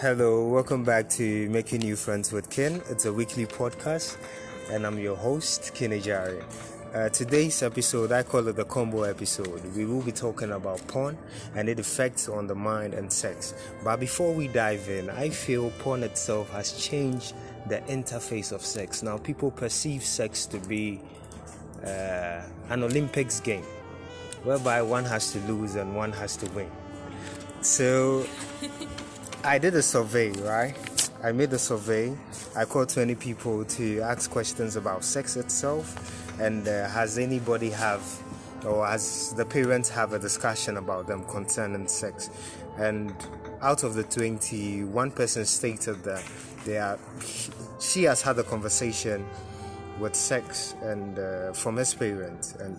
Hello, welcome back to Making New Friends with Ken. It's a weekly podcast, and I'm your host, Ken Ejari. Uh, today's episode, I call it the combo episode. We will be talking about porn and its effects on the mind and sex. But before we dive in, I feel porn itself has changed the interface of sex. Now, people perceive sex to be uh, an Olympics game, whereby one has to lose and one has to win. So, I did a survey, right? I made a survey. I called 20 people to ask questions about sex itself and uh, has anybody have or has the parents have a discussion about them concerning sex and out of the 20 one person stated that they are she has had a conversation with sex and uh, from his parents and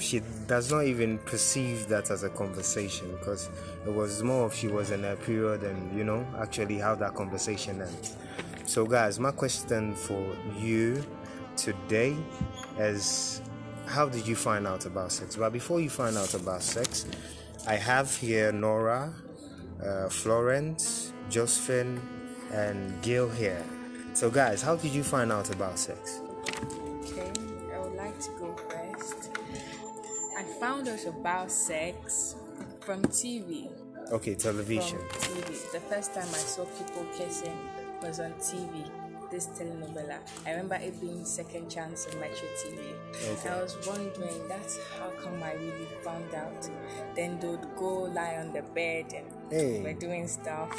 she does not even perceive that as a conversation because it was more of she was in a period and you know actually how that conversation ends. So guys my question for you today is how did you find out about sex? But before you find out about sex i have here nora uh, florence josephine and gail here. So guys how did you find out about sex found out about sex from TV. okay television. From TV. The first time I saw people kissing was on TV. This telenovela. I remember it being Second Chance on Metro TV. Okay. I was wondering, that's how come I really found out. Then they'd go lie on the bed and Hey. we're doing stuff.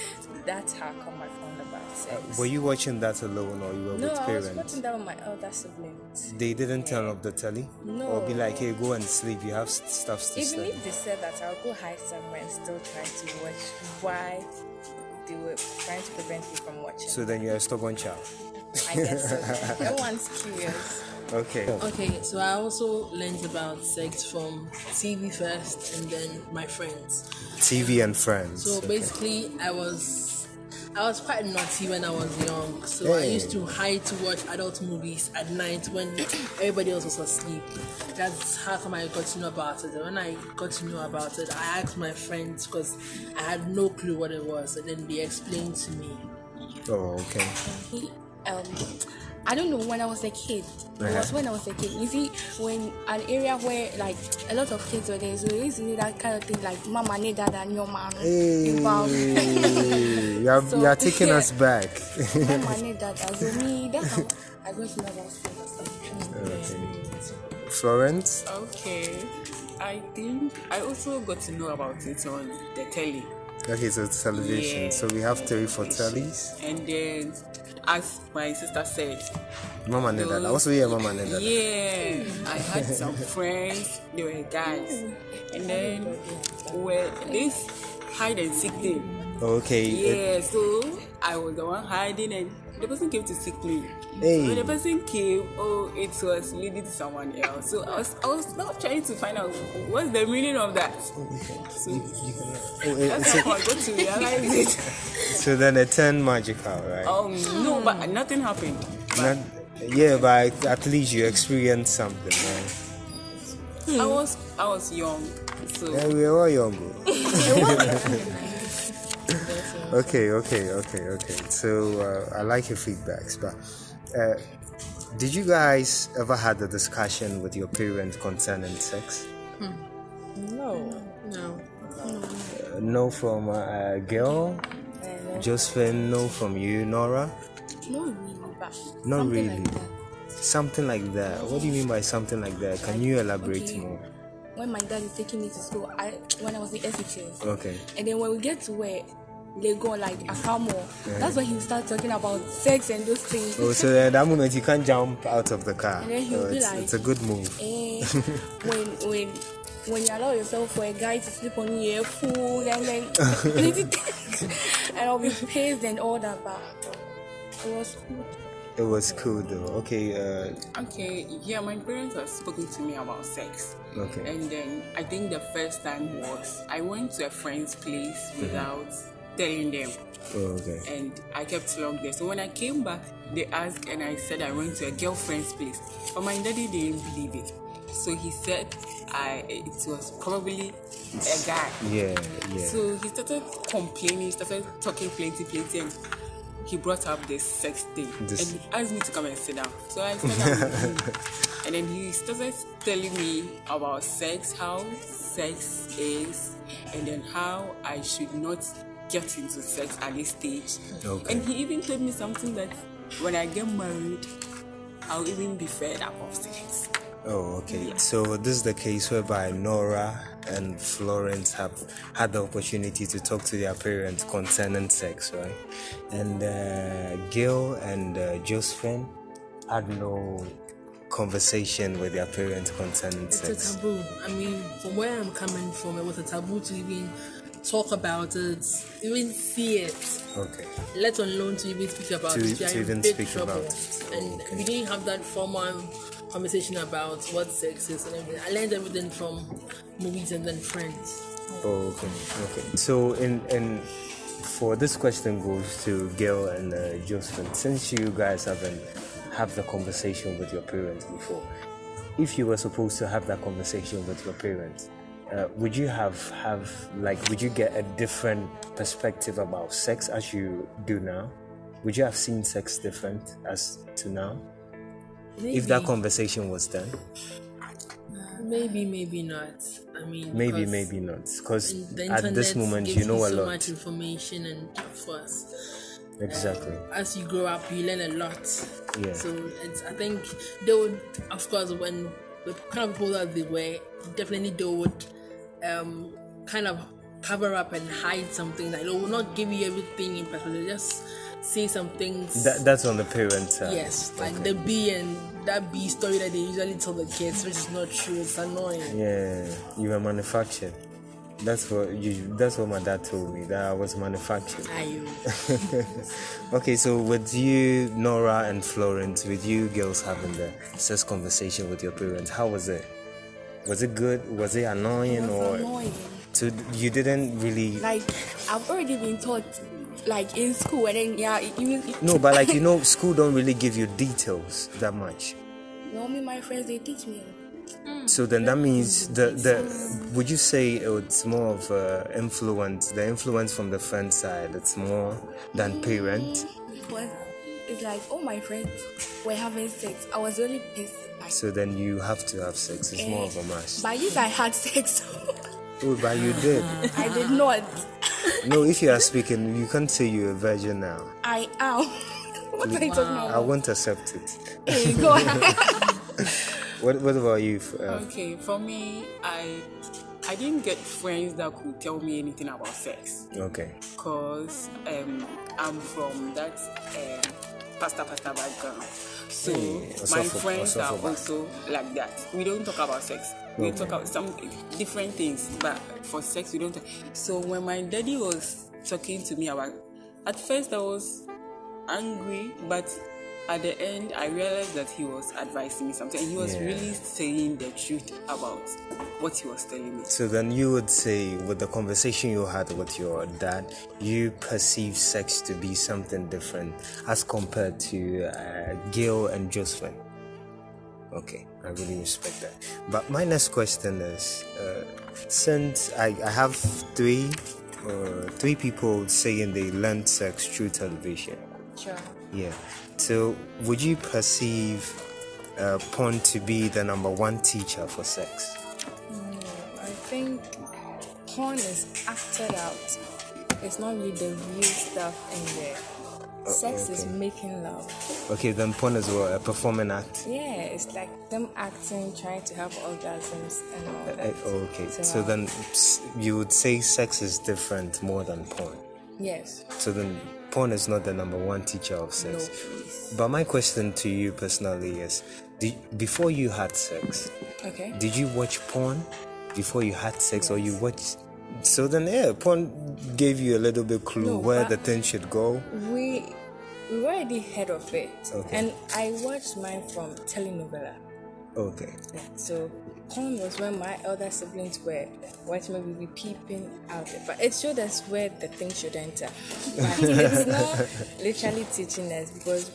that's how come I found sex. were you watching that alone or you were no, with parents? No, I was parents watching that with my elder siblings. they didn't turn off the telly No. or be like hey go and sleep you have s- stuff to Even study if they said that, I'll go hide somewhere and still try to watch why they were trying to prevent me from watching. so then you're a stubborn child I guess so. no one's curious. okay Okay, so I also learned about sex from TV first and then my friends. tv and friends So okay. basically, I was I was quite naughty when I was young. So I used to hide to watch adult movies at night when everybody else was asleep. That's how come I got to know about it. And when I got to know about it, I asked my friends because I had no clue what it was, and then they explained to me. oh okay um I don't know when I was a kid. It was Uh-huh. when I was a kid. You see, when an area where like a lot of kids were there, so they used that kind of thing like mama need dad and your man involved. hey, you are, So, you are taking yeah. us back mama need dad. So me, that's how I got to know about sex. florence Okay. I think I also got to know about it on the telly. okay so it's television Yeah. so we have three for tellies And then, as my sister said, mama those- also yeah mama need that Yeah, I had some friends, they were guys. And then, where this hide and seek thing. Okay it- Yeah, so I was the one hiding and the person came to seek me. Hey. When the person came, oh, it was leading to someone else. So I was, I was now trying to find out what's the meaning of that. So oh, it- that's how I got to realize it. so then it turned magical right Um, no, but nothing happened. Not, yeah but at least you experienced something right? I was, I was young, so Yeah, we were all young. okay, okay, okay, okay. So uh, I like your feedbacks, but uh, did you guys ever had a discussion with your parents concerning sex? No. No. Uh, no from a uh, girl, Josephine. No from you, Nora. Not really, but Not something really. Like that. Something like that. What do you mean by something like that? Can you elaborate Okay. more? When my dad is taking me to school, I when I was in SHS. Okay. And then when we get to where they go like Akamo, that's when he will start talking about sex and those things. Oh, so at that moment you can't jump out of the car. And then he'll Oh, be it's, like- it's a good move. Eh, when when when you allow yourself for a guy to sleep on you, you're fool, and then and I'll be pissed and all that, but it was cool. It was cool though. Okay. Uh, okay. Yeah, my parents have spoken to me about sex. okay. And then I think the first time was I went to a friend's place Mm-hmm. Telling them. Oh, okay. and I kept locked there. So when I came back, they asked, and I said I went to a girlfriend's place. But my daddy didn't believe it. So he said I it was probably a guy. Yeah, yeah. So he started complaining, he started talking plenty, plenty, and he brought up this sex thing. This- And he asked me to come and sit down. So I sat down. And then he started telling me about sex, how sex is, and then how I should not get into sex at this stage. Okay. And he even told me something that when I get married, I'll even be fed up of sex. Oh, okay. So this is the case whereby Nora and Florence have had the opportunity to talk to their parents concerning sex, right? And uh, Gil and uh, Josephine had no conversation with their parents concerning sex. It's a taboo. I mean, from where I'm coming from, it was a taboo to even talk about it, even see it, Okay. let alone to even speak about To- it. To even speak trouble. about it. And Okay. we didn't have that formal conversation about what sex is and everything. I learned everything from movies and then friends. Oh, okay. Okay. So, in in for this question goes to Gil and uh, Josephine. Since you guys haven't have the conversation with your parents before, if you were supposed to have that conversation with your parents, uh, would you have have like would you get a different perspective about sex as you do now? Would you have seen sex different as to now if that conversation was done? Maybe, maybe not. I mean, Maybe, maybe not. Because at this moment, you know a so lot. much information and for us. Exactly. as you grow up, you learn a lot. Yeah. So it's, I think they would, of course, when the kind of people that they were, definitely they would um, kind of cover up and hide something. Like they will not give you everything in person. They just say some things. That, that's on the parents' side. yes, like the B and that B story that they usually tell the kids, which is not true. It's annoying. Yeah, you were manufactured. That's what you. That's what my dad told me. That I was manufactured. Ayo. Okay, so with you, Nora and Florence, with you girls having the sex conversation with your parents, how was it? Was it good? Was it annoying It or? was annoying. So you didn't really. Like I've already been taught, like in school, and then yeah, you, you No, but like you know, school don't really give you details that much. know me, my friends, they teach me. So then that means the the would you say it's more of uh, influence the influence from the friend side it's more than parent Because it's like all my friends were having sex. I was really pissed. Like, so then you have to have sex it's more of a must by this, I had sex. oh but you did I did not. no if you are speaking you can't say you're a virgin now I am. what are you talking about? I won't accept it Hey, go ahead. what what about you uh, Okay, for me, I I didn't get friends that could tell me anything about sex okay because um, I'm from that um, pastor pastor background. So Hey, my friends are also like that. We don't talk about sex. We Okay. talk about some different things, but for sex we don't. Talk. So when my daddy was talking to me about, at first I was angry, but at the end I realized that he was advising me something. And he was Yeah. really saying the truth about what he was telling me. so then you would say with the conversation you had with your dad you perceive sex to be something different as compared to uh, Gil and Josephine Okay, I really respect that. But my next question is, uh, since I, I have three, uh, three people saying they learned sex through television. Sure. Yeah. So would you perceive uh, porn to be the number one teacher for sex? I think porn is acted out. It's not really the real stuff in there. Sex is making love. Okay, then porn is what a performing act. Yeah, it's like them acting, trying to have orgasms and all Uh, okay, So, so uh, then you would say sex is different more than porn. Yes. So then porn is not the number one teacher of No, sex. please. But my question to you personally is did, before you had sex, Okay. did you watch porn before you had sex or you watched? So then, yeah, porn gave you a little bit clue No, where the thing should go. We we already heard of it. Okay. And I watched mine from telenovela. Okay. So porn was when my elder siblings were watching maybe be peeping out there. But it showed us where the thing should enter. But it's not literally teaching us because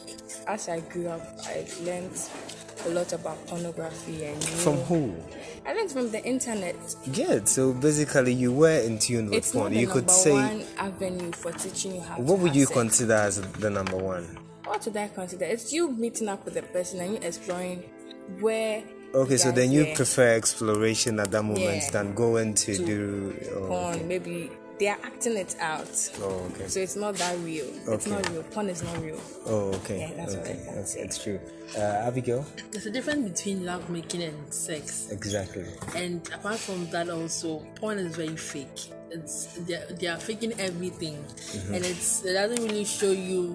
as I grew up I learned a lot about pornography and you From who? I learned from the internet. Yeah, so basically you were in tune with It's not porn. You could say, one avenue for teaching you how. what would you sex. consider as the number one? What would I consider? It's you meeting up with the person and you exploring where. Okay, so then you prefer exploration at that moment Yeah. than going to, To do. Oh, porn. Maybe they are acting it out. oh, okay. So it's not that real. It's not real. Porn is not real. Oh, okay. Yeah, that's what okay. I That's, that's true. Uh, Abigail? There's a difference between love making and sex. Exactly. And apart from that, also porn is very fake. It's they are, they are faking everything, mm-hmm. and it's it doesn't really show you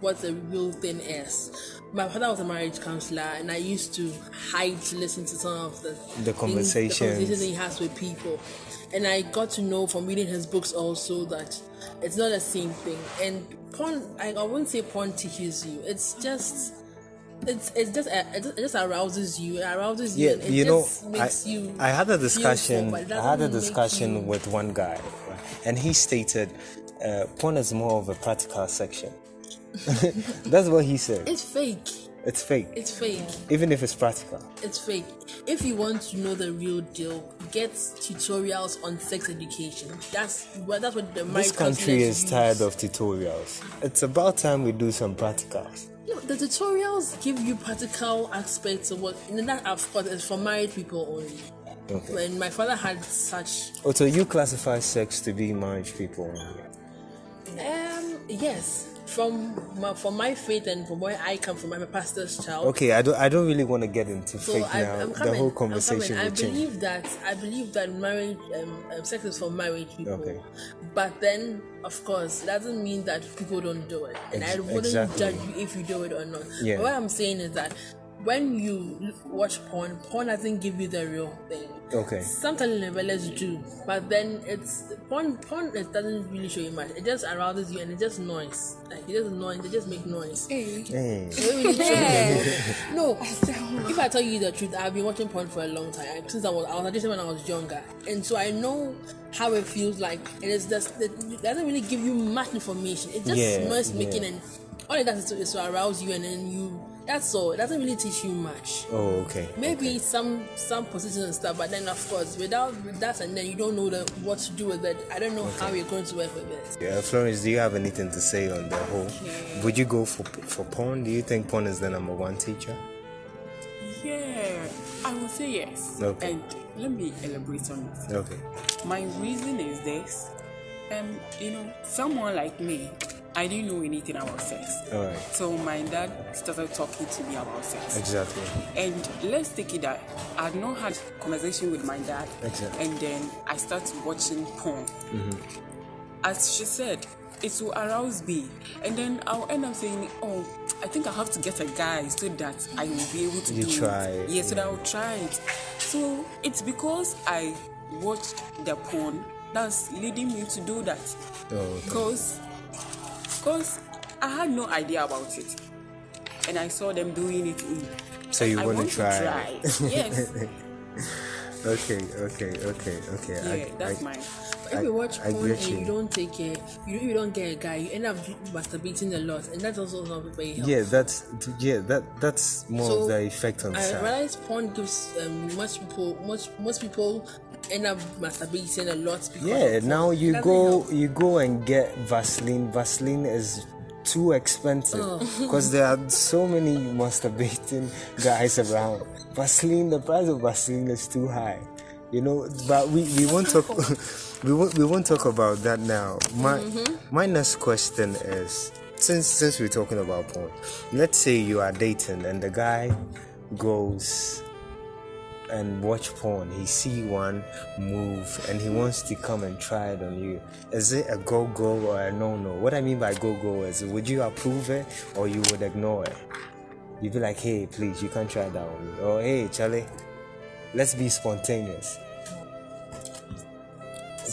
what the real thing is. My father was a marriage counselor, and I used to hide to listen to some of the The things- the conversations. conversations he has with people, and I got to know from reading his books also that it's not the same thing. And porn, I, I wouldn't say porn teaches you. It's just it's it's just uh, it just, it just arouses you. It arouses you. Yeah, you know, I, you I had a discussion. I had a discussion you- with one guy, and he stated, uh, "Porn is more of a practical section." That's what he said. It's fake. It's fake, It's fake. even if it's practical. It's fake. If you want to know the real deal, get tutorials on sex education. That's well, that's what the This country is use. tired of tutorials. It's about time we do some practicals. The tutorials give you practical aspects of what. And that, of course, is for married people only. Okay. When my father had such, Oh, so you classify sex to be married people? um, yes, from my, from my faith and from where I come from, I'm a pastor's child. Okay, I don't. I don't really want to get into So fake I, now. I'm the coming. whole conversation. I will change. believe that I believe that marriage, um, um, sex is for married people. Okay. But then, of course, it doesn't mean that people don't do it, and Ex- I wouldn't exactly. judge you if you do it or not. Yeah. But what I'm saying is that when you watch porn, porn doesn't give you the real thing. Okay. Some telenovelas do, but then it's porn. Porn it doesn't really show you much. It just arouses you, and it just noise. Like it just noise. They just make noise. Hey. Hey. It really show you. No, if I tell you the truth, I've been watching porn for a long time since I was I was auditioning when I was younger, and so I know how it feels like. And it's just it doesn't really give you much information. It just Yeah, noise making, yeah. and all it does is to, is to arouse you, and then you. That's all. It doesn't really teach you much. Oh, okay. Maybe some some positions and stuff, but then of course, without that, and then you don't know the, what to do with it. I don't know how you're going to work with it. Yeah, Florence, do you have anything to say on the whole? Would you go for for porn? Do you think porn is the number one teacher? I will say yes. Okay. And let me elaborate on it. Okay. My reason is this. Um, you know, someone like me, I didn't know anything about sex. All right. So my dad started talking to me about sex. Exactly. And let's take it that I had not had conversation with my dad, Exactly. and then I started watching porn. As she said, it will arouse me, and then I'll end up saying, "Oh, I think I have to get a guy so that I will be able to You do try it." Yes, so yeah. that I'll try it. So it's because I watched the porn that's leading me to do that. Oh. Cause, cause I had no idea about it, and I saw them doing it. In, So you I wanna want try try it. yes, Okay, okay, okay, okay. yeah, that's I, mine. If I- you watch porn and you. you. don't take care, you you don't get a guy, you end up masturbating a lot, and that's also not very helpful. yeah, that's yeah, that that's more of the effect on I side. realize porn gives um, most people, most most people end up masturbating a lot. Because Yeah, now you go you go and get Vaseline. Vaseline is too expensive because there are so many masturbating guys around. Vaseline, the price of Vaseline is too high. You know, but we, we won't talk we won't we won't talk about that now. My mm-hmm. my next question is since since we're talking about porn, let's say you are dating and the guy goes and watch porn, he see one move and he wants to come and try it on you. Is it a go go or a no no? What I mean by go go is would you approve it or you would ignore it? You'd be like, hey, please, you can't try that on me. Or hey, Charlie, let's be spontaneous.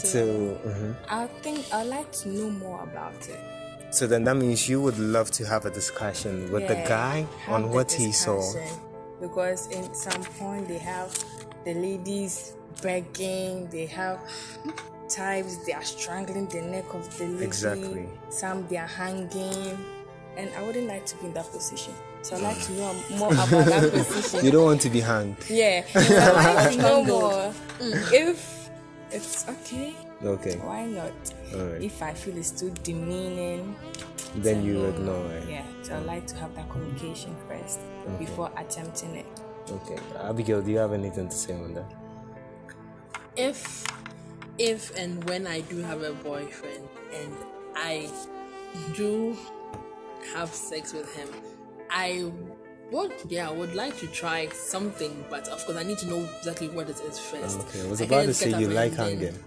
So, mhm. I think I'd like to know more about it. so then that means you would love to have a discussion with the guy on what he saw. Because in some point they have the ladies begging, they have times they are strangling the neck of the lady. Exactly. Some they are hanging. And I wouldn't like to be in that position. So I'd like to know more about that position. You don't want to be hanged. Yeah, I'd like to know more. If it's okay, Okay. why not? Alright. If I feel it's too demeaning, Then you no, ignore it. Yeah, so I'd like to have that communication first before attempting it. Okay. Abigail, do you have anything to say on that? if if and when I do have a boyfriend and I do have sex with him, I would yeah, I would like to try something, but of course I need to know exactly what it is first. Okay. I was I about to say you like and hanging.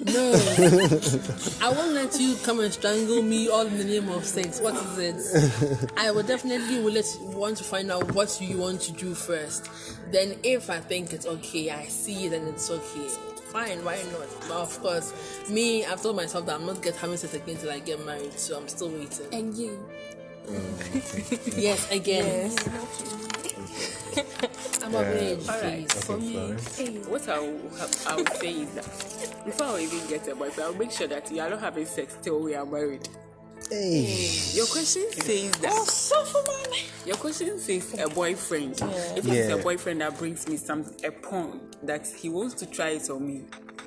No, I won't let you come and strangle me all in the name of sex. What is it? I will definitely will let want to find out what you want to do first. Then, if I think it's okay, I see it and it's okay. Fine, why not? But of course, me, I've told myself that I'm not get having sex again till I get married, so I'm still waiting. And you. Mm. Yes, again. I'm of age, Alright, please. for me, Hey. what I will, I would say is that before I even get a boyfriend, I'll make sure that you are not having sex till we are married. Hey. Mm. Your question says that. Oh, your question says a boyfriend. If it's Yeah. a boyfriend that brings me some a porn that he wants to try it on me,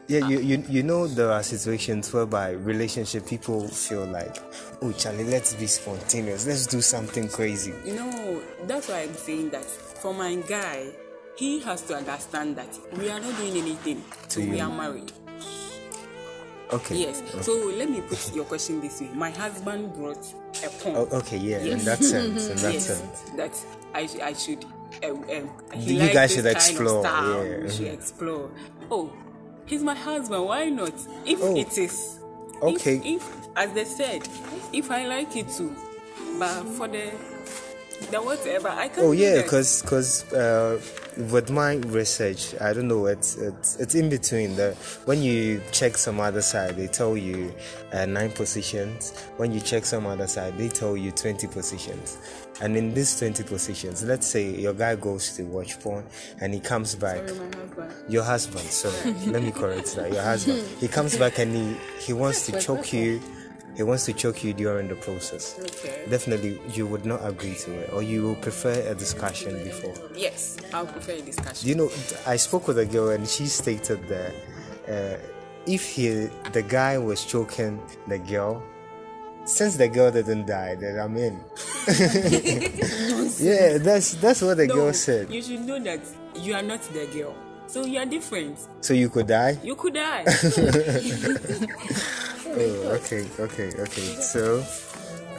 Yeah, you, you you know there are situations whereby relationship people feel like, oh Charlie, let's be spontaneous, let's do something crazy. you know that's why I'm saying that for my guy, he has to understand that we are not doing anything till we are married. Okay. Yes. So let me put your question this way: My husband brought a porn. Oh, okay, yeah, in that sense, in that yes, sense. that I, sh- I should. Um, um, You guys should kind explore, Of yeah, We should explore. Oh, he's my husband. Why not? If Oh, it is. okay. If, if, as they said, if I like it too, but for the the whatever, I can't. Oh yeah, because because uh, with my research, I don't know, it's it's it's in between. The when you check some other side, they tell you uh, nine positions. When you check some other side, they tell you twenty positions. And in these twenty positions, let's say your guy goes to watch porn and he comes back. Sorry, husband. Your husband, sorry, let me correct that. Your husband. He comes back and he he wants to choke you. He wants to choke you during the process. Okay. Definitely, you would not agree to it, or you will prefer a discussion before. Yes, I'll prefer a discussion. You know, I spoke with a girl and she stated that uh, if he, the guy was choking the girl, since the girl didn't die, then I'm in. yeah, that's that's what the no, girl said. you should know that you are not the girl, so you are different. So you could die. You could die. Oh, okay, okay, okay. So,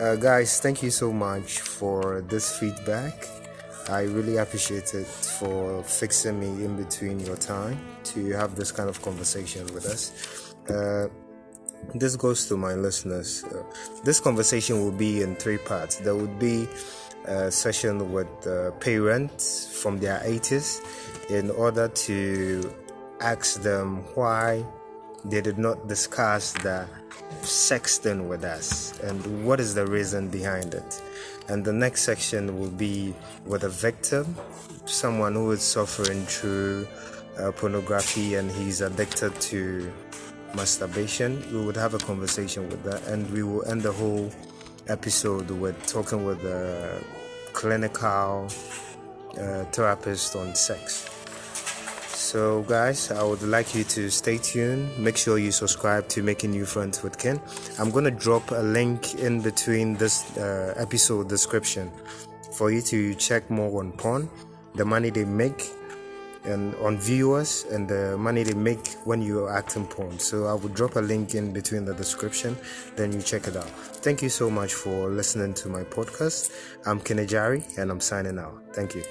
uh, guys, thank you so much for this feedback. I really appreciate it for fixing me in between your time to have this kind of conversation with us. Uh, this goes to my listeners. Uh, this conversation will be in three parts. There would be a session with uh, parents from their 80s in order to ask them why they did not discuss the sexting with us and what is the reason behind it. And the next section will be with a victim, someone who is suffering through uh, pornography and he's addicted to masturbation. We would have a conversation with that, and we will end the whole episode with talking with a clinical uh, therapist on sex. So, guys, I would like you to stay tuned. Make sure you subscribe to Making New Friends with Ken. I'm going to drop a link in between this uh, episode description for you to check more on porn, the money they make, and on viewers, and the money they make when you are acting porn. So, I will drop a link in between the description, then you check it out. Thank you so much for listening to my podcast. I'm Ken Ejari, and I'm signing out. Thank you.